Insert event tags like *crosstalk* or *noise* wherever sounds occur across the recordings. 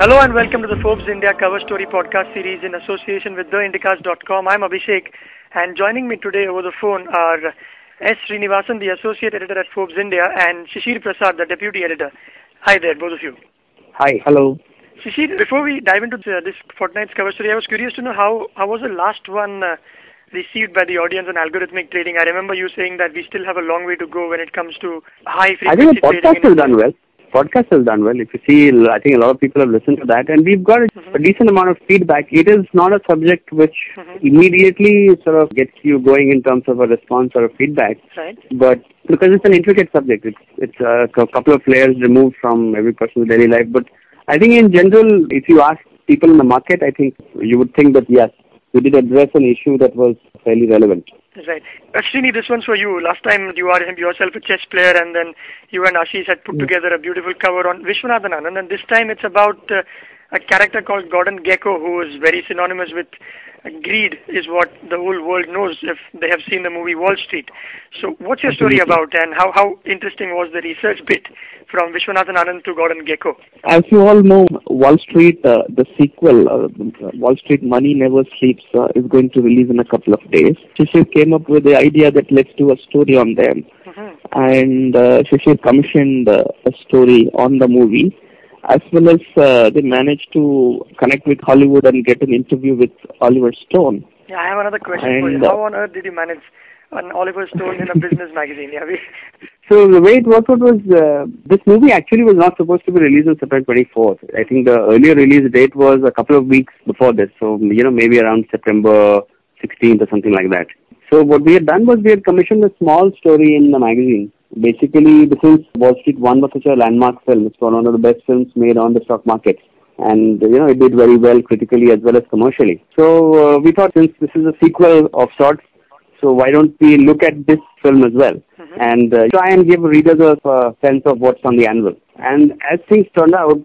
Hello and welcome to the Forbes India Cover Story podcast series in association with TheIndicast.com. I'm Abhishek and joining me today over the phone are S. Srinivasan, the Associate Editor at Forbes India and Shishir Prasad, the Deputy Editor. Hi there, both of you. Hi, hello. Shishir, before we dive into this fortnight's cover story, I was curious to know how, how was the last one uh, received by the audience on algorithmic trading? I remember you saying that we still have a long way to go when it comes to high frequency trading. I think the podcast has done well podcast has done well. If you see, I think a lot of people have listened to that, and we've got a, Mm-hmm. a decent amount of feedback. It is not a subject which Mm-hmm. immediately sort of gets you going in terms of a response or a feedback, Right. but because it's an intricate subject, it's it's a couple of layers removed from every person's daily life. But I think in general, if you ask people in the market, I think you would think that yes, we did address an issue that was fairly relevant. Right. Srini, this one's for you. Last time you are yourself a chess player and then you and Ashish had put together a beautiful cover on Viswanathan Anand and this time it's about uh, a character called Gordon Gekko who is very synonymous with greed is what the whole world knows if they have seen the movie Wall Street. So what's your story about and how, how interesting was the research bit from Viswanathan Anand to Gordon Gekko? As you all know, Wall Street, uh, the sequel, uh, Wall Street Money Never Sleeps, uh, is going to release in a couple of days. Shishir came up with the idea that let's do a story on them. Mhm. And uh, Shishir commissioned uh, a story on the movie. As well as uh, they managed to connect with Hollywood and get an interview with Oliver Stone. Yeah, I have another question for you. Uh, How on earth did you manage an Oliver Stone in a business magazine? Yeah, we, *laughs* So the way it worked out was uh, this movie actually was not supposed to be released on September 24th. I think the earlier release date was a couple of weeks before this, so you know maybe around September 16th or something like that. So what we had done was we had commissioned a small story in the magazine. Basically, because Wall Street One was such a landmark film, it's one of the best films made on the stock market, and you know it did very well critically as well as commercially. So uh, we thought since this is a sequel of sorts, so why don't we look at this film as well and uh, try and give readers a uh, sense of what's on the anvil. And as things turned out,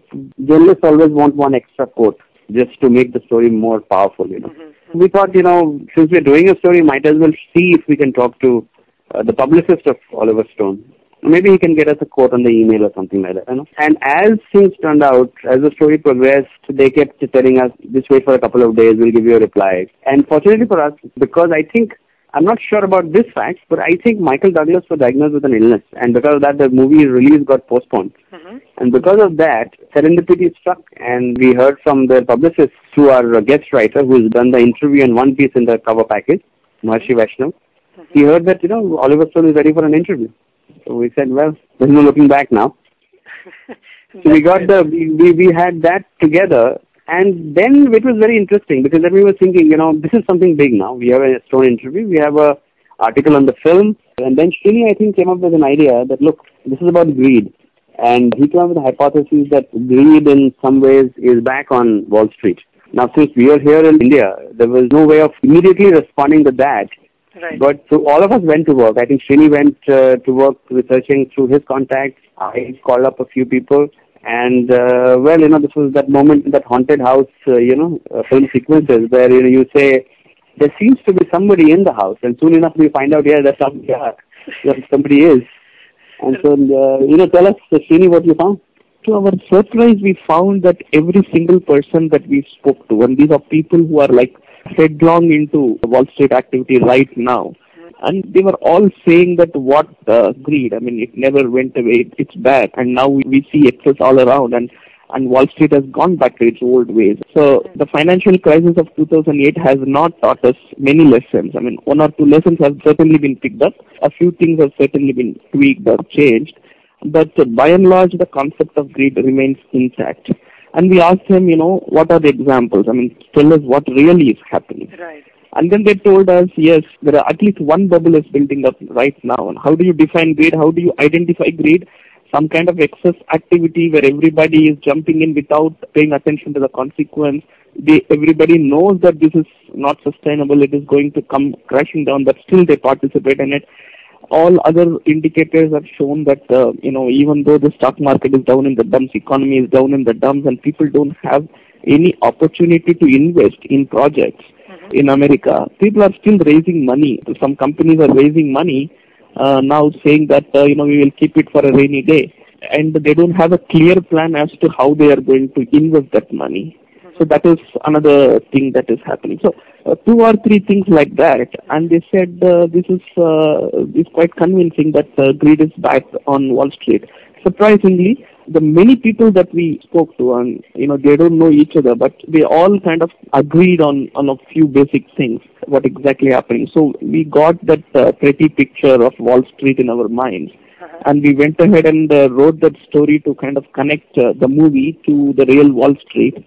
journalists always want one extra quote just to make the story more powerful, you know. We thought, you know, since we're doing a story, might as well see if we can talk to uh, the publicist of Oliver Stone. Maybe he can get us a quote on the email or something like that, you know. And as things turned out, as the story progressed, they kept telling us, just wait for a couple of days, we'll give you a reply. And fortunately for us, because I think I'm not sure about this fact, but I think Michael Douglas was diagnosed with an illness, and because of that, the movie release got postponed. Mhm. And because of that, serendipity struck, and we heard from the publicist through our guest writer, who's done the interview and one piece in the cover package, Maharshi Vaishnav. He heard that you know Oliver Stone is ready for an interview. So we said, well, there's no looking back now. *laughs* So we got the we, we we had that together, and then it was very interesting because then we were thinking, you know, this is something big now. We have a Stone interview, we have a article on the film, and then Srini I think came up with an idea that look, this is about greed, and he came up with a hypothesis that greed in some ways is back on Wall Street. Now, since we are here in India, there was no way of immediately responding to that. Right. But so all of us went to work. I think Srini went uh, to work researching through his contacts. I called up a few people. And, uh, well, you know, this was that moment in that haunted house, uh, you know, uh, film sequences where, you know, you say, there seems to be somebody in the house. And soon enough we find out, yeah, there's yeah, somebody is. And so, uh, you know, tell us, uh, Srini, what you found. To our surprise, we found that every single person that we spoke to, and these are people who are like headlong into Wall Street activity right now, and they were all saying that what uh, greed, I mean, it never went away, it's back, and now we, we see excess all around, and and Wall Street has gone back to its old ways. So the financial crisis of 2008 has not taught us many lessons. I mean, one or two lessons have certainly been picked up. A few things have certainly been tweaked or changed. But by and large, the concept of greed remains intact. And we asked him, you know, what are the examples? I mean, tell us what really is happening. Right. And then they told us, yes, there are at least one bubble is building up right now. And how do you define greed? How do you identify greed? Some kind of excess activity where everybody is jumping in without paying attention to the consequence. They, everybody knows that this is not sustainable. It is going to come crashing down, but still they participate in it. All other indicators have shown that, uh, you know, even though the stock market is down in the dumps, economy is down in the dumps, and people don't have any opportunity to invest in projects in America, people are still raising money. Some companies are raising money uh, now saying that, uh, you know, we will keep it for a rainy day. and they don't have a clear plan as to how they are going to invest that money. So that is another thing that is happening. So uh, two or three things like that, and they said uh, this is uh, is quite convincing that uh, greed is back on Wall Street. Surprisingly, the many people that we spoke to, and you know they don't know each other, but they all kind of agreed on on a few basic things. What exactly happening? So we got that uh, pretty picture of Wall Street in our minds and we went ahead and uh, wrote that story to kind of connect uh, the movie to the real Wall Street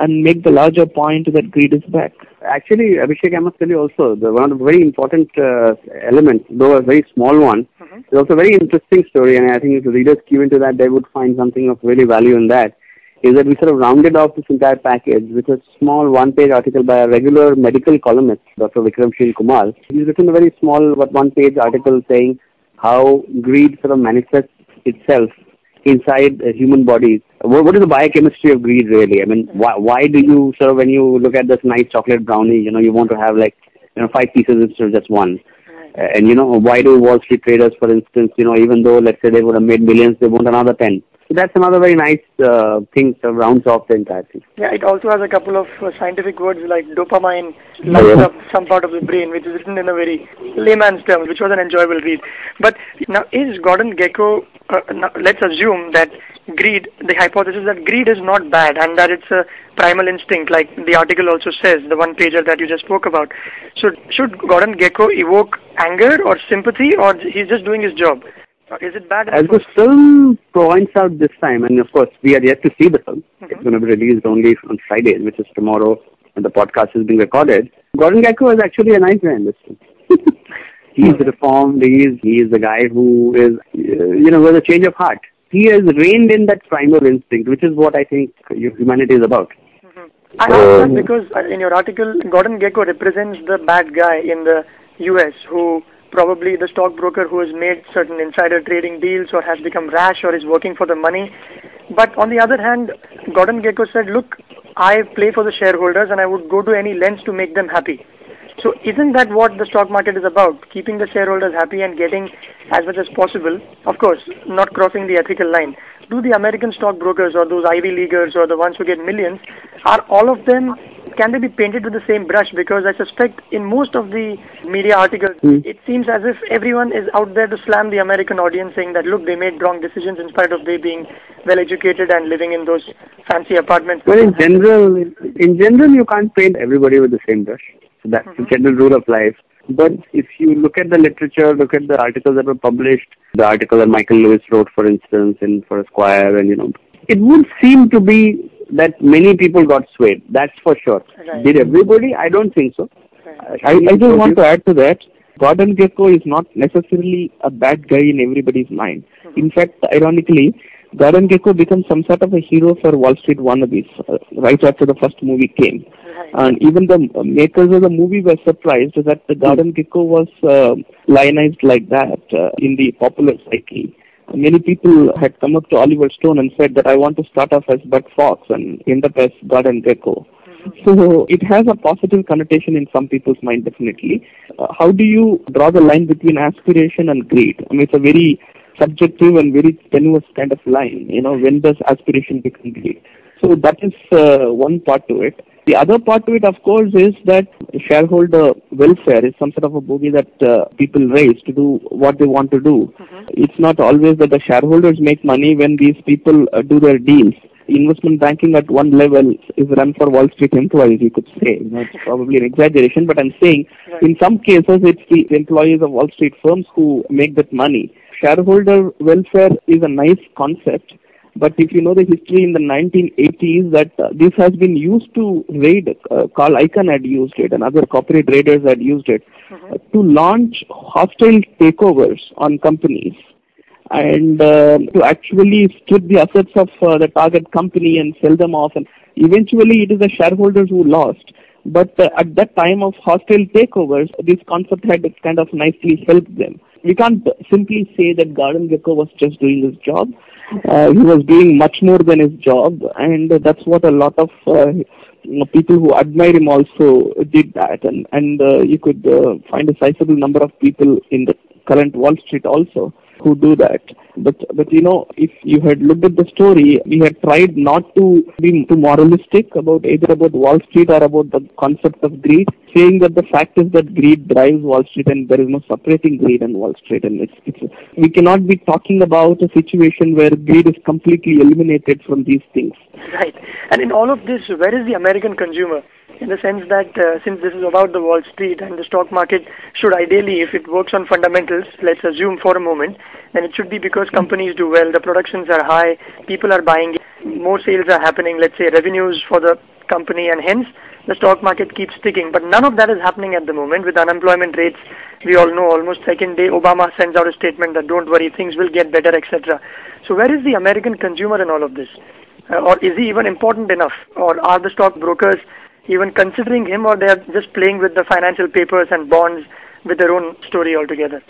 and make the larger point that greed is back. Actually, Abhishek, I must tell you also, the one of the very important uh, elements, though a very small one, Is also a very interesting story, and I think if the readers cue into that, they would find something of really value in that. Is that we sort of rounded off this entire package with a small one-page article by a regular medical columnist, Dr. Vikram Shin Kumar. He's written a very small, but one-page article saying how greed sort of manifests itself inside human bodies. What, what is the biochemistry of greed really? I mean, why, why do you sort of when you look at this nice chocolate brownie, you know, you want to have like you know five pieces instead of just one? And you know, why do Wall Street traders, for instance, you know, even though let's say they would have made millions, they want another ten. So that's another very nice uh, thing that rounds off the entire thing. Yeah, it also has a couple of uh, scientific words like dopamine lights yeah. up some part of the brain, which is written in a very layman's terms, which was an enjoyable read. But now, is Gordon Gekko, uh, now, let's assume that greed, the hypothesis that greed is not bad and that it's a primal instinct, like the article also says, the one pager that you just spoke about. So, should Gordon Gekko evoke anger or sympathy, or he's just doing his job? Is it bad? As the film points out this time, and of course we are yet to see the film. It's going to be released only on Friday, which is tomorrow, and the podcast is being recorded. Gordon Gekko is actually a nice guy in this film. *laughs* he's reformed. He's he's the guy who is, uh, you know, with a change of heart. He has reined in that primal instinct, which is what I think humanity is about. I ask that because uh, in your article, Gordon Gekko represents the bad guy in the U.S. who probably the stockbroker who has made certain insider trading deals or has become rash or is working for the money. But on the other hand, Gordon Gekko said, look, I play for the shareholders and I would go to any lengths to make them happy. So isn't that what the stock market is about? Keeping the shareholders happy and getting as much as possible. Of course, not crossing the ethical line. Do the American stockbrokers or those Ivy Leaguers or the ones who get millions, are all of them, can they be painted with the same brush? Because I suspect in most of the media articles, Hmm. it seems as if everyone is out there to slam the American audience saying that, look, they made wrong decisions in spite of they being well educated and living in those fancy apartments. Well, in general, in general, you can't paint everybody with the same brush. So that's mm-hmm. the general rule of life. But if you look at the literature, look at the articles that were published, the article that Michael Lewis wrote, for instance, in for Esquire, and you know, it would seem to be that many people got swayed. That's for sure. Right. Did everybody? I don't think so. I, I just want to add to that. Gordon Gekko is not necessarily a bad guy in everybody's mind. Mm-hmm. In fact, ironically, Gordon Gekko becomes some sort of a hero for Wall Street wannabes uh, right after the first movie came. Right. And even the makers of the movie were surprised that the Gordon Gekko was uh, lionized like that uh, in the popular psyche. Many people had come up to Oliver Stone and said that I want to start off as Bud Fox and end up as Gordon Gekko. So it has a positive connotation in some people's mind, definitely. Uh, how do you draw the line between aspiration and greed? I mean, it's a very subjective and very tenuous kind of line. You know, when does aspiration become greed? So that is uh, one part to it. The other part to it, of course, is that shareholder welfare is some sort of a bogey that uh, people raise to do what they want to do. It's not always that the shareholders make money when these people uh, do their deals. Investment banking at one level is run for Wall Street employees, you could say. You know, it's probably an exaggeration, but I'm saying in some cases it's the employees of Wall Street firms who make that money. Shareholder welfare is a nice concept, but if you know the history in the 1980s, that uh, this has been used to raid, uh, Carl Icahn had used it, and other corporate raiders had used it uh, to launch hostile takeovers on companies and uh, to actually strip the assets of uh, the target company and sell them off. And eventually, it is the shareholders who lost. But uh, at that time of hostile takeovers, this concept had kind of nicely helped them. We can't simply say that Gordon Gekko was just doing his job. Uh, he was doing much more than his job, and that's what a lot of uh, people who admire him also did that. And and uh, you could uh, find a sizable number of people in the current Wall Street also who do that. But but you know, if you had looked at the story, we had tried not to be too moralistic about either about Wall Street or about the concept of greed, saying that the fact is that greed drives Wall Street and there is no separating greed and Wall Street. And it's, it's we cannot be talking about a situation where greed is completely eliminated from these things. Right. And in all of this, where is the American consumer? In the sense that uh, since this is about the Wall Street and the stock market should ideally, if it works on fundamentals, let's assume for a moment, then it should be because companies do well, the productions are high, people are buying, more sales are happening, let's say revenues for the company, and hence the stock market keeps ticking. But none of that is happening at the moment with unemployment rates. We all know almost second day Obama sends out a statement that don't worry, things will get better, etc. So where is the American consumer in all of this? Uh, or is he even important enough? Or are the stock brokers even considering him or they are just playing with the financial papers and bonds with their own story altogether?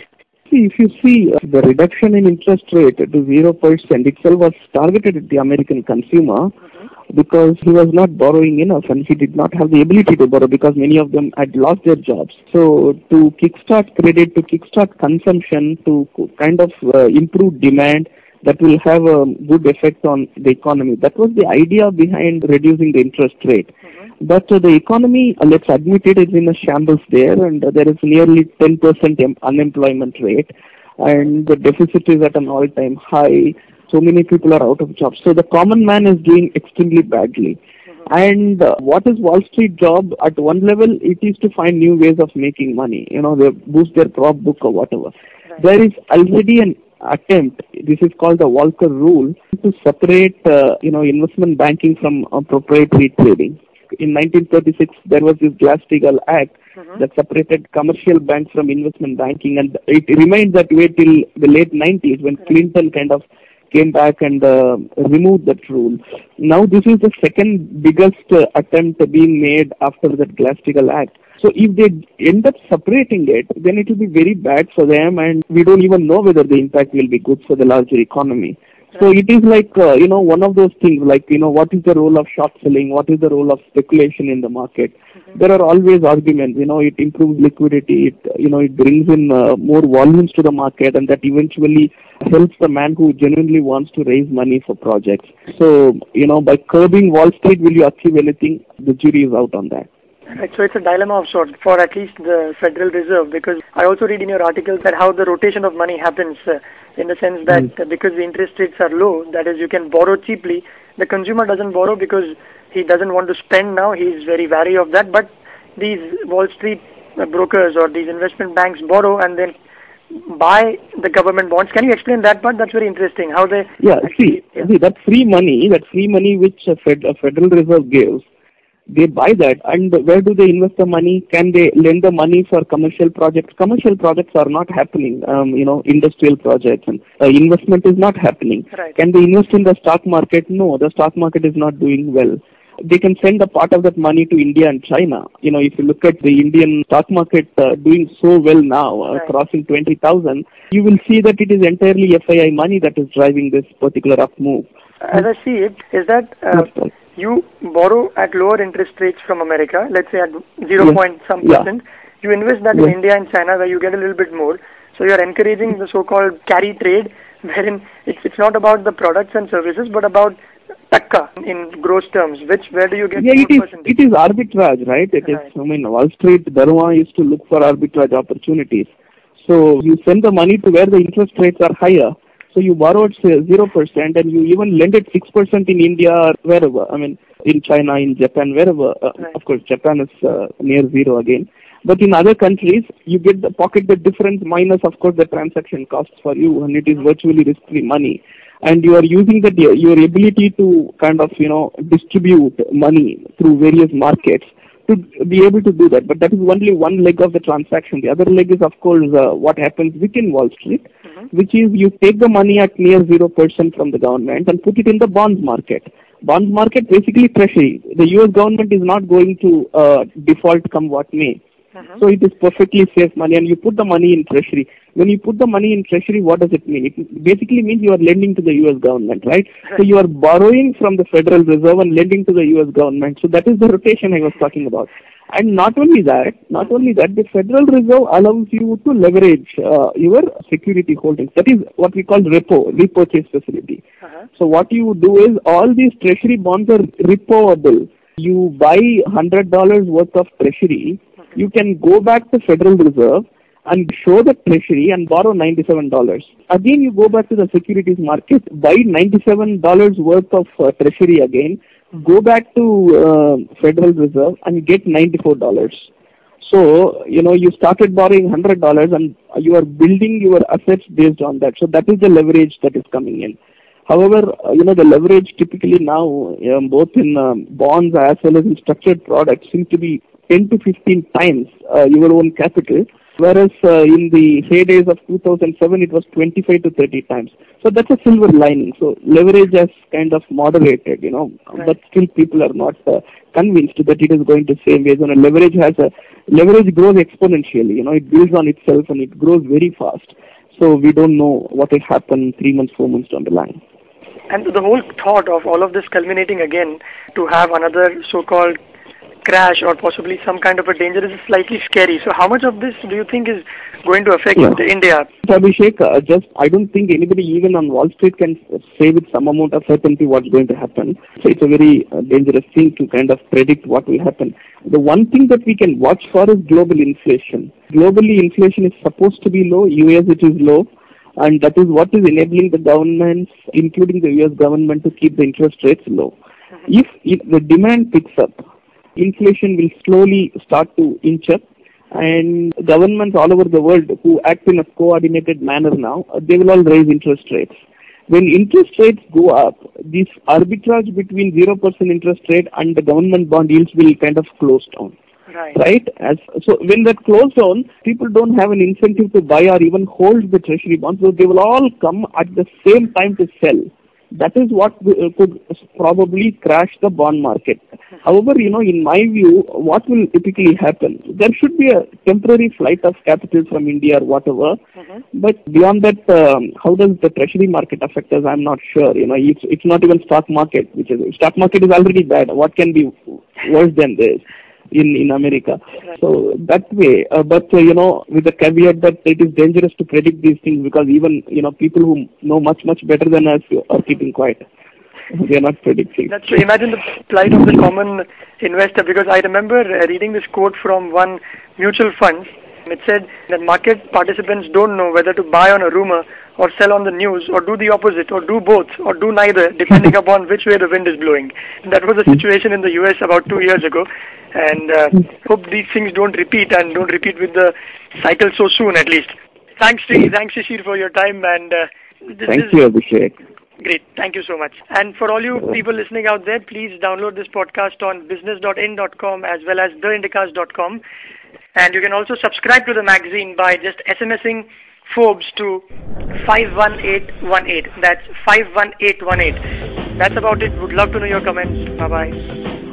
See, if you see uh, the reduction in interest rate to 0% itself was targeted at the American consumer mm-hmm. because he was not borrowing enough and he did not have the ability to borrow because many of them had lost their jobs. So to kickstart credit, to kickstart consumption, to kind of uh, improve demand, that will have a good effect on the economy. That was the idea behind reducing the interest rate. Mm-hmm. But uh, the economy, uh, let's admit it, is in a shambles there, and uh, there is nearly 10% em- unemployment rate, and the deficit is at an all-time high. So many people are out of jobs. So the common man is doing extremely badly. Mm-hmm. And uh, what is Wall Street job? At one level, it is to find new ways of making money. You know, they boost their prop book or whatever. Right. There is already an attempt, this is called the Volcker rule, to separate, uh, you know, investment banking from uh, proprietary trading. In 1936, there was this Glass-Steagall Act mm-hmm. that separated commercial banks from investment banking, and it remained that way till the late 90s when Clinton kind of came back and uh, removed that rule. Now this is the second biggest uh, attempt being made after that Glass-Steagall Act. So if they end up separating it, then it will be very bad for them and we don't even know whether the impact will be good for the larger economy. So it is like, uh, you know, one of those things like, you know, what is the role of short selling? What is the role of speculation in the market? Mm-hmm. There are always arguments, you know, it improves liquidity, it, you know, it brings in uh, more volumes to the market and that eventually helps the man who genuinely wants to raise money for projects. So, you know, by curbing Wall Street, will you achieve anything? The jury is out on that. Right, *laughs* so it's a dilemma of sorts for at least the Federal Reserve because I also read in your article that how the rotation of money happens uh, in the sense that mm. because the interest rates are low, that is you can borrow cheaply. The consumer doesn't borrow because he doesn't want to spend now. He is very wary of that. But these Wall Street uh, brokers or these investment banks borrow and then buy the government bonds. Can you explain that part? That's very interesting. How they yeah actually, see, yeah. see that free money that free money which a, Fed, a Federal Reserve gives they buy that and where do they invest the money can they lend the money for commercial projects commercial projects are not happening um, you know industrial projects and uh, investment is not happening right. can they invest in the stock market no the stock market is not doing well they can send a part of that money to India and China. You know, if you look at the Indian stock market uh, doing so well now, uh, right. crossing 20,000, you will see that it is entirely FII money that is driving this particular up move. As I see it, is that uh, you borrow at lower interest rates from America, let's say at 0 yes. point some percent, you invest that yes. in India and China where you get a little bit more. So you're encouraging the so-called carry trade, *laughs* wherein it's, it's not about the products and services, but about takka in gross terms. Which where do you get? Yeah, it is. It is arbitrage, right? It right. is. I mean, Wall Street, Dharma used to look for arbitrage opportunities. So you send the money to where the interest rates are higher so you borrowed zero percent, and you even lend it six percent in India or wherever. I mean, in China, in Japan, wherever. Uh, right. Of course, Japan is uh, near zero again. But in other countries, you get the pocket the difference minus, of course, the transaction costs for you, and it is virtually risk-free money. And you are using the your ability to kind of you know distribute money through various markets to be able to do that. But that is only one leg of the transaction. The other leg is, of course, uh, what happens within Wall Street, mm-hmm. which is you take the money at near 0% from the government and put it in the bonds market. Bonds market, basically treasury. The US government is not going to uh, default come what may. Mm-hmm. So it is perfectly safe money and you put the money in treasury. When you put the money in treasury, what does it mean? It basically means you are lending to the US government, right? So you are borrowing from the Federal Reserve and lending to the US government. So that is the rotation I was talking about. And not only that, not only that, the Federal Reserve allows you to leverage uh, your security holdings. That is what we call repo, repurchase facility. Uh-huh. So what you do is all these treasury bonds are repoable. You buy $100 worth of treasury, mm-hmm. you can go back to Federal Reserve and show the treasury and borrow $97. Again, you go back to the securities market, buy $97 worth of uh, treasury again, go back to uh, Federal Reserve and get $94. So, you know, you started borrowing $100 and you are building your assets based on that. So that is the leverage that is coming in. However, uh, you know, the leverage typically now, um, both in um, bonds as well as in structured products, seems to be 10 to 15 times uh, your own capital whereas uh, in the heydays of 2007 it was 25 to 30 times. So that's a silver lining. So leverage has kind of moderated, you know, right. but still people are not uh, convinced that it is going to same ways. And leverage has a leverage grows exponentially. You know, it builds on itself and it grows very fast. So we don't know what will happen three months, four months down the line. And the whole thought of all of this culminating again to have another so-called crash or possibly some kind of a danger is slightly scary. So how much of this do you think is going to affect yeah. India? Abhishek, uh, just I don't think anybody even on Wall Street can say with some amount of certainty what's going to happen. So it's a very uh, dangerous thing to kind of predict what will happen. The one thing that we can watch for is global inflation. Globally, inflation is supposed to be low. US it is low and that is what is enabling the governments, including the US government, to keep the interest rates low. Mm-hmm. If, if the demand picks up, inflation will slowly start to inch up and governments all over the world who act in a coordinated manner now, they will all raise interest rates. When interest rates go up, this arbitrage between 0% interest rate and the government bond yields will kind of close down. Right. right? As, so when that closes down, people don't have an incentive to buy or even hold the treasury bonds, so they will all come at the same time to sell. That is what uh, could probably crash the bond market. However, you know, in my view, what will typically happen? There should be a temporary flight of capital from India or whatever. Mm-hmm. But beyond that, um, how does the treasury market affect us? I'm not sure. You know, it's it's not even stock market, which is stock market is already bad. What can be worse than this? In in America. Right. So that way, uh, but uh, you know, with the caveat that it is dangerous to predict these things because even you know people who know much much better than us are keeping quiet. they are not predicting. That's true. Imagine the plight of the common investor because I remember uh, reading this quote from one mutual fund. It said that market participants don't know whether to buy on a rumor or sell on the news or do the opposite or do both or do neither *laughs* depending upon which way the wind is blowing. And that was the situation in the US about two years ago and uh, hope these things don't repeat and don't repeat with the cycle so soon at least. Thanks Sri, thanks Shishir for your time and uh, Thank you Abhishek. Great. Thank you so much. And for all you people listening out there, please download this podcast on business.in.com as well as theindicast.com. And you can also subscribe to the magazine by just SMSing Forbes to 51818. That's 51818. That's about it. Would love to know your comments. Bye bye.